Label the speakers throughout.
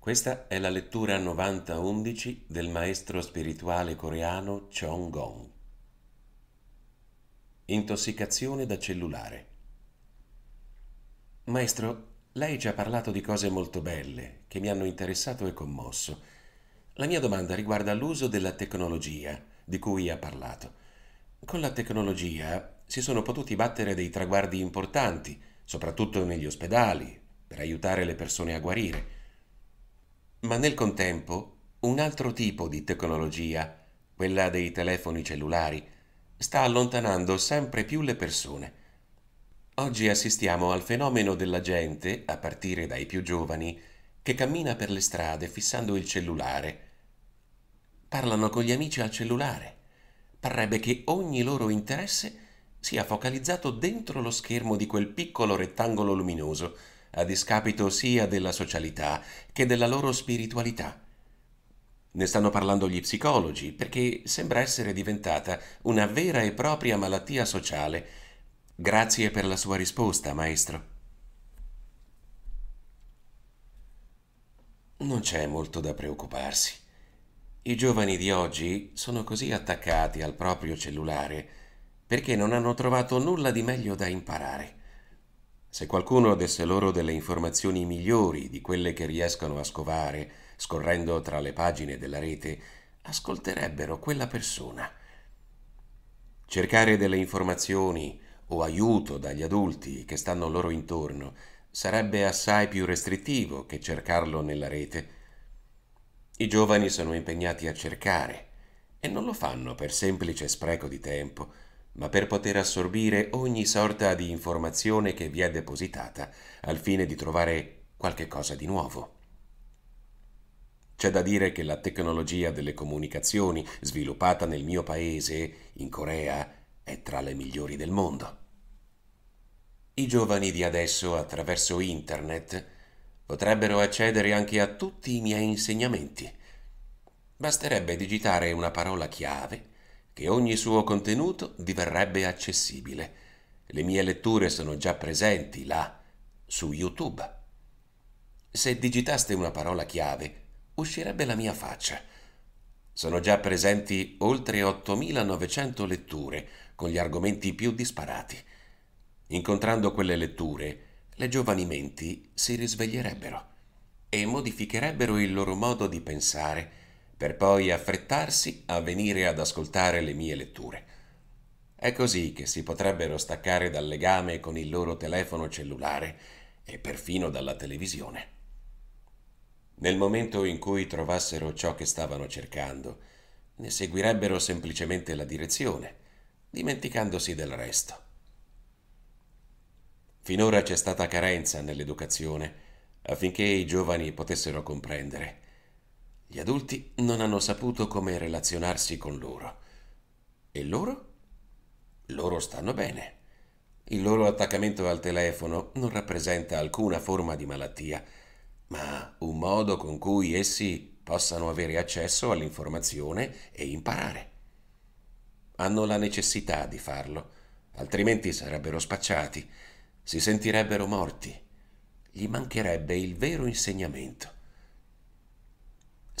Speaker 1: Questa è la lettura 90-11 del maestro spirituale coreano Chong Gong. Intossicazione da cellulare. Maestro, lei ci ha parlato di cose molto belle che mi hanno interessato e commosso. La mia domanda riguarda l'uso della tecnologia di cui ha parlato. Con la tecnologia si sono potuti battere dei traguardi importanti, soprattutto negli ospedali, per aiutare le persone a guarire. Ma nel contempo un altro tipo di tecnologia, quella dei telefoni cellulari, sta allontanando sempre più le persone. Oggi assistiamo al fenomeno della gente, a partire dai più giovani, che cammina per le strade fissando il cellulare. Parlano con gli amici al cellulare. Parrebbe che ogni loro interesse sia focalizzato dentro lo schermo di quel piccolo rettangolo luminoso, a discapito sia della socialità che della loro spiritualità. Ne stanno parlando gli psicologi, perché sembra essere diventata una vera e propria malattia sociale. Grazie per la sua risposta, maestro. Non c'è molto da preoccuparsi. I giovani di oggi sono così attaccati al proprio cellulare perché non hanno trovato nulla di meglio da imparare. Se qualcuno desse loro delle informazioni migliori di quelle che riescono a scovare scorrendo tra le pagine della rete, ascolterebbero quella persona. Cercare delle informazioni o aiuto dagli adulti che stanno loro intorno sarebbe assai più restrittivo che cercarlo nella rete. I giovani sono impegnati a cercare e non lo fanno per semplice spreco di tempo, ma per poter assorbire ogni sorta di informazione che vi è depositata al fine di trovare qualche cosa di nuovo. C'è da dire che la tecnologia delle comunicazioni sviluppata nel mio paese, in Corea, è tra le migliori del mondo. I giovani di adesso, attraverso internet, potrebbero accedere anche a tutti i miei insegnamenti. Basterebbe digitare una parola chiave che ogni suo contenuto diverrebbe accessibile. Le mie letture sono già presenti là, su YouTube. Se digitaste una parola chiave, uscirebbe la mia faccia. Sono già presenti oltre 8.900 letture con gli argomenti più disparati. Incontrando quelle letture, le giovani menti si risveglierebbero e modificherebbero il loro modo di pensare per poi affrettarsi a venire ad ascoltare le mie letture. È così che si potrebbero staccare dal legame con il loro telefono cellulare e perfino dalla televisione. Nel momento in cui trovassero ciò che stavano cercando, ne seguirebbero semplicemente la direzione, dimenticandosi del resto. Finora c'è stata carenza nell'educazione affinché i giovani potessero comprendere gli adulti non hanno saputo come relazionarsi con loro. E loro? Loro stanno bene. Il loro attaccamento al telefono non rappresenta alcuna forma di malattia, ma un modo con cui essi possano avere accesso all'informazione e imparare. Hanno la necessità di farlo, altrimenti sarebbero spacciati, si sentirebbero morti. Gli mancherebbe il vero insegnamento.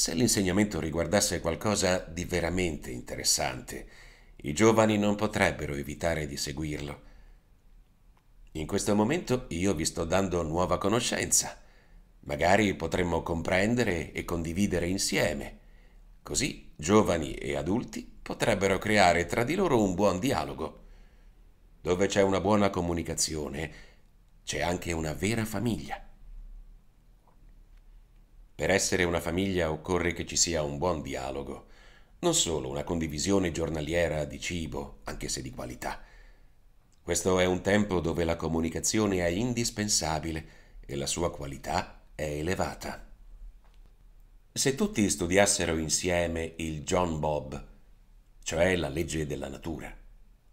Speaker 1: Se l'insegnamento riguardasse qualcosa di veramente interessante, i giovani non potrebbero evitare di seguirlo. In questo momento io vi sto dando nuova conoscenza. Magari potremmo comprendere e condividere insieme. Così giovani e adulti potrebbero creare tra di loro un buon dialogo. Dove c'è una buona comunicazione, c'è anche una vera famiglia. Per essere una famiglia occorre che ci sia un buon dialogo, non solo una condivisione giornaliera di cibo, anche se di qualità. Questo è un tempo dove la comunicazione è indispensabile e la sua qualità è elevata. Se tutti studiassero insieme il John Bob, cioè la legge della natura,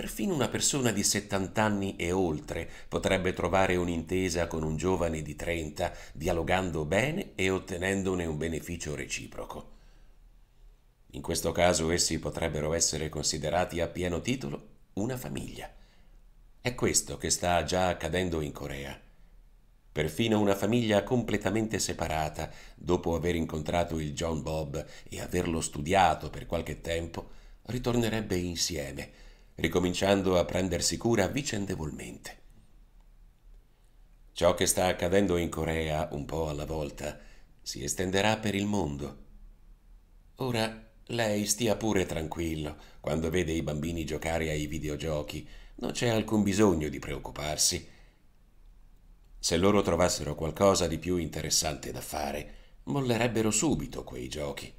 Speaker 1: Perfino una persona di 70 anni e oltre potrebbe trovare un'intesa con un giovane di 30, dialogando bene e ottenendone un beneficio reciproco. In questo caso essi potrebbero essere considerati a pieno titolo una famiglia. È questo che sta già accadendo in Corea. Perfino una famiglia completamente separata, dopo aver incontrato il John Bob e averlo studiato per qualche tempo, ritornerebbe insieme, ricominciando a prendersi cura vicendevolmente. Ciò che sta accadendo in Corea, un po' alla volta, si estenderà per il mondo. Ora lei stia pure tranquillo quando vede i bambini giocare ai videogiochi, non c'è alcun bisogno di preoccuparsi. Se loro trovassero qualcosa di più interessante da fare, mollerebbero subito quei giochi.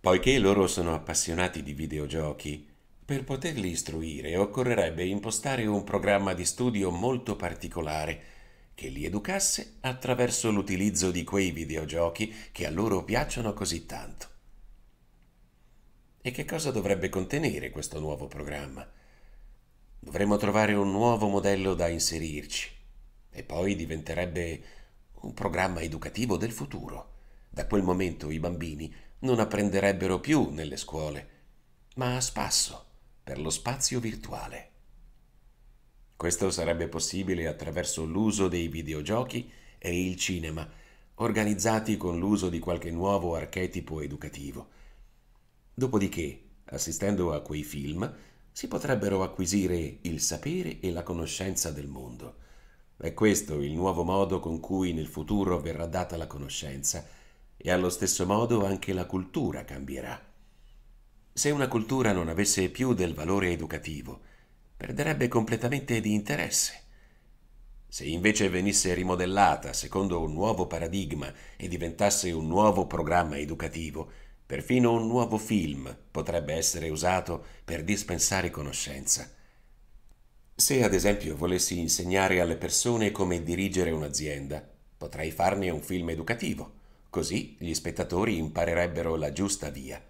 Speaker 1: Poiché loro sono appassionati di videogiochi, per poterli istruire occorrerebbe impostare un programma di studio molto particolare che li educasse attraverso l'utilizzo di quei videogiochi che a loro piacciono così tanto. E che cosa dovrebbe contenere questo nuovo programma? Dovremmo trovare un nuovo modello da inserirci e poi diventerebbe un programma educativo del futuro. Da quel momento i bambini non apprenderebbero più nelle scuole, ma a spasso, per lo spazio virtuale. Questo sarebbe possibile attraverso l'uso dei videogiochi e il cinema, organizzati con l'uso di qualche nuovo archetipo educativo. Dopodiché, assistendo a quei film, si potrebbero acquisire il sapere e la conoscenza del mondo. È questo il nuovo modo con cui nel futuro verrà data la conoscenza e allo stesso modo anche la cultura cambierà. Se una cultura non avesse più del valore educativo, perderebbe completamente di interesse. Se invece venisse rimodellata secondo un nuovo paradigma e diventasse un nuovo programma educativo, perfino un nuovo film potrebbe essere usato per dispensare conoscenza. Se ad esempio volessi insegnare alle persone come dirigere un'azienda, potrei farne un film educativo, così gli spettatori imparerebbero la giusta via.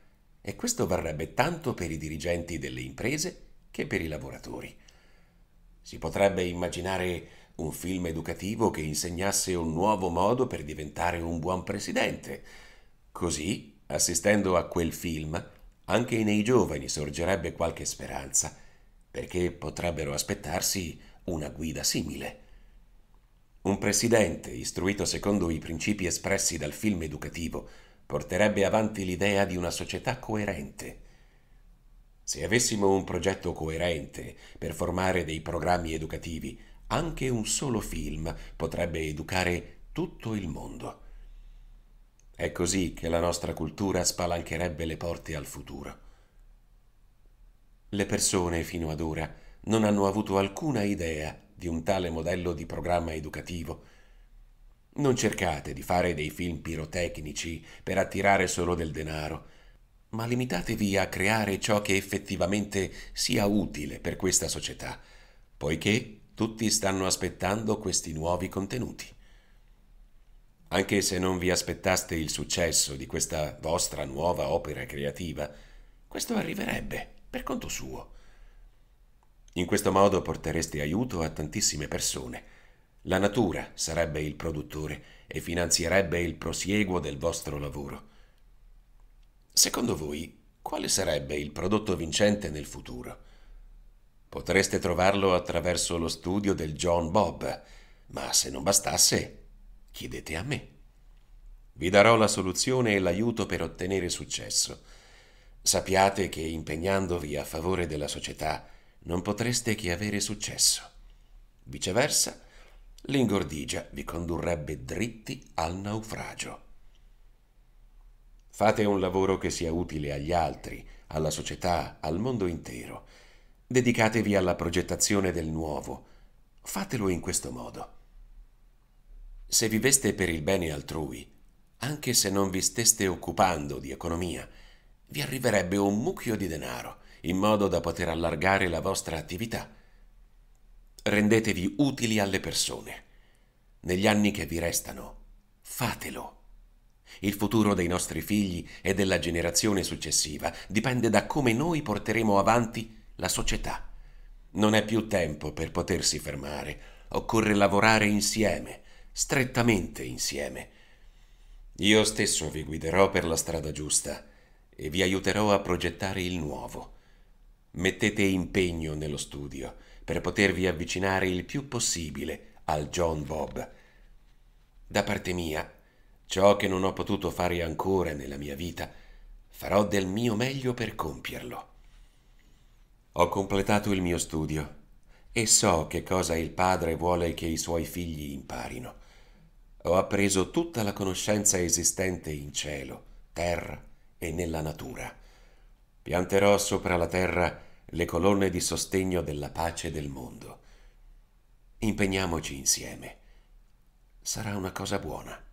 Speaker 1: E questo varrebbe tanto per i dirigenti delle imprese che per i lavoratori. Si potrebbe immaginare un film educativo che insegnasse un nuovo modo per diventare un buon presidente. Così, assistendo a quel film, anche nei giovani sorgerebbe qualche speranza, perché potrebbero aspettarsi una guida simile. Un presidente, istruito secondo i principi espressi dal film educativo, porterebbe avanti l'idea di una società coerente, se avessimo un progetto coerente per formare dei programmi educativi, anche un solo film potrebbe educare tutto il mondo. È così che la nostra cultura spalancherebbe le porte al futuro. Le persone fino ad ora non hanno avuto alcuna idea di un tale modello di programma educativo. Non cercate di fare dei film pirotecnici per attirare solo del denaro ma limitatevi a creare ciò che effettivamente sia utile per questa società, poiché tutti stanno aspettando questi nuovi contenuti. Anche se non vi aspettaste il successo di questa vostra nuova opera creativa, questo arriverebbe per conto suo. In questo modo portereste aiuto a tantissime persone. La natura sarebbe il produttore e finanzierebbe il prosieguo del vostro lavoro. Secondo voi, quale sarebbe il prodotto vincente nel futuro? Potreste trovarlo attraverso lo studio del John Bob, ma se non bastasse, chiedete a me. Vi darò la soluzione e l'aiuto per ottenere successo. Sappiate che impegnandovi a favore della società non potreste che avere successo. Viceversa, l'ingordigia vi condurrebbe dritti al naufragio. Fate un lavoro che sia utile agli altri, alla società, al mondo intero. Dedicatevi alla progettazione del nuovo. Fatelo in questo modo. Se viveste per il bene altrui, anche se non vi steste occupando di economia, vi arriverebbe un mucchio di denaro, in modo da poter allargare la vostra attività. Rendetevi utili alle persone. Negli anni che vi restano, fatelo. Il futuro dei nostri figli e della generazione successiva dipende da come noi porteremo avanti la società. Non è più tempo per potersi fermare, occorre lavorare insieme, strettamente insieme. Io stesso vi guiderò per la strada giusta e vi aiuterò a progettare il nuovo. Mettete impegno nello studio per potervi avvicinare il più possibile al John Bob Da parte mia, ciò che non ho potuto fare ancora nella mia vita, farò del mio meglio per compierlo. Ho completato il mio studio e so che cosa il padre vuole che i suoi figli imparino. Ho appreso tutta la conoscenza esistente in cielo, terra e nella natura. Pianterò sopra la terra le colonne di sostegno della pace del mondo. Impegniamoci insieme. Sarà una cosa buona.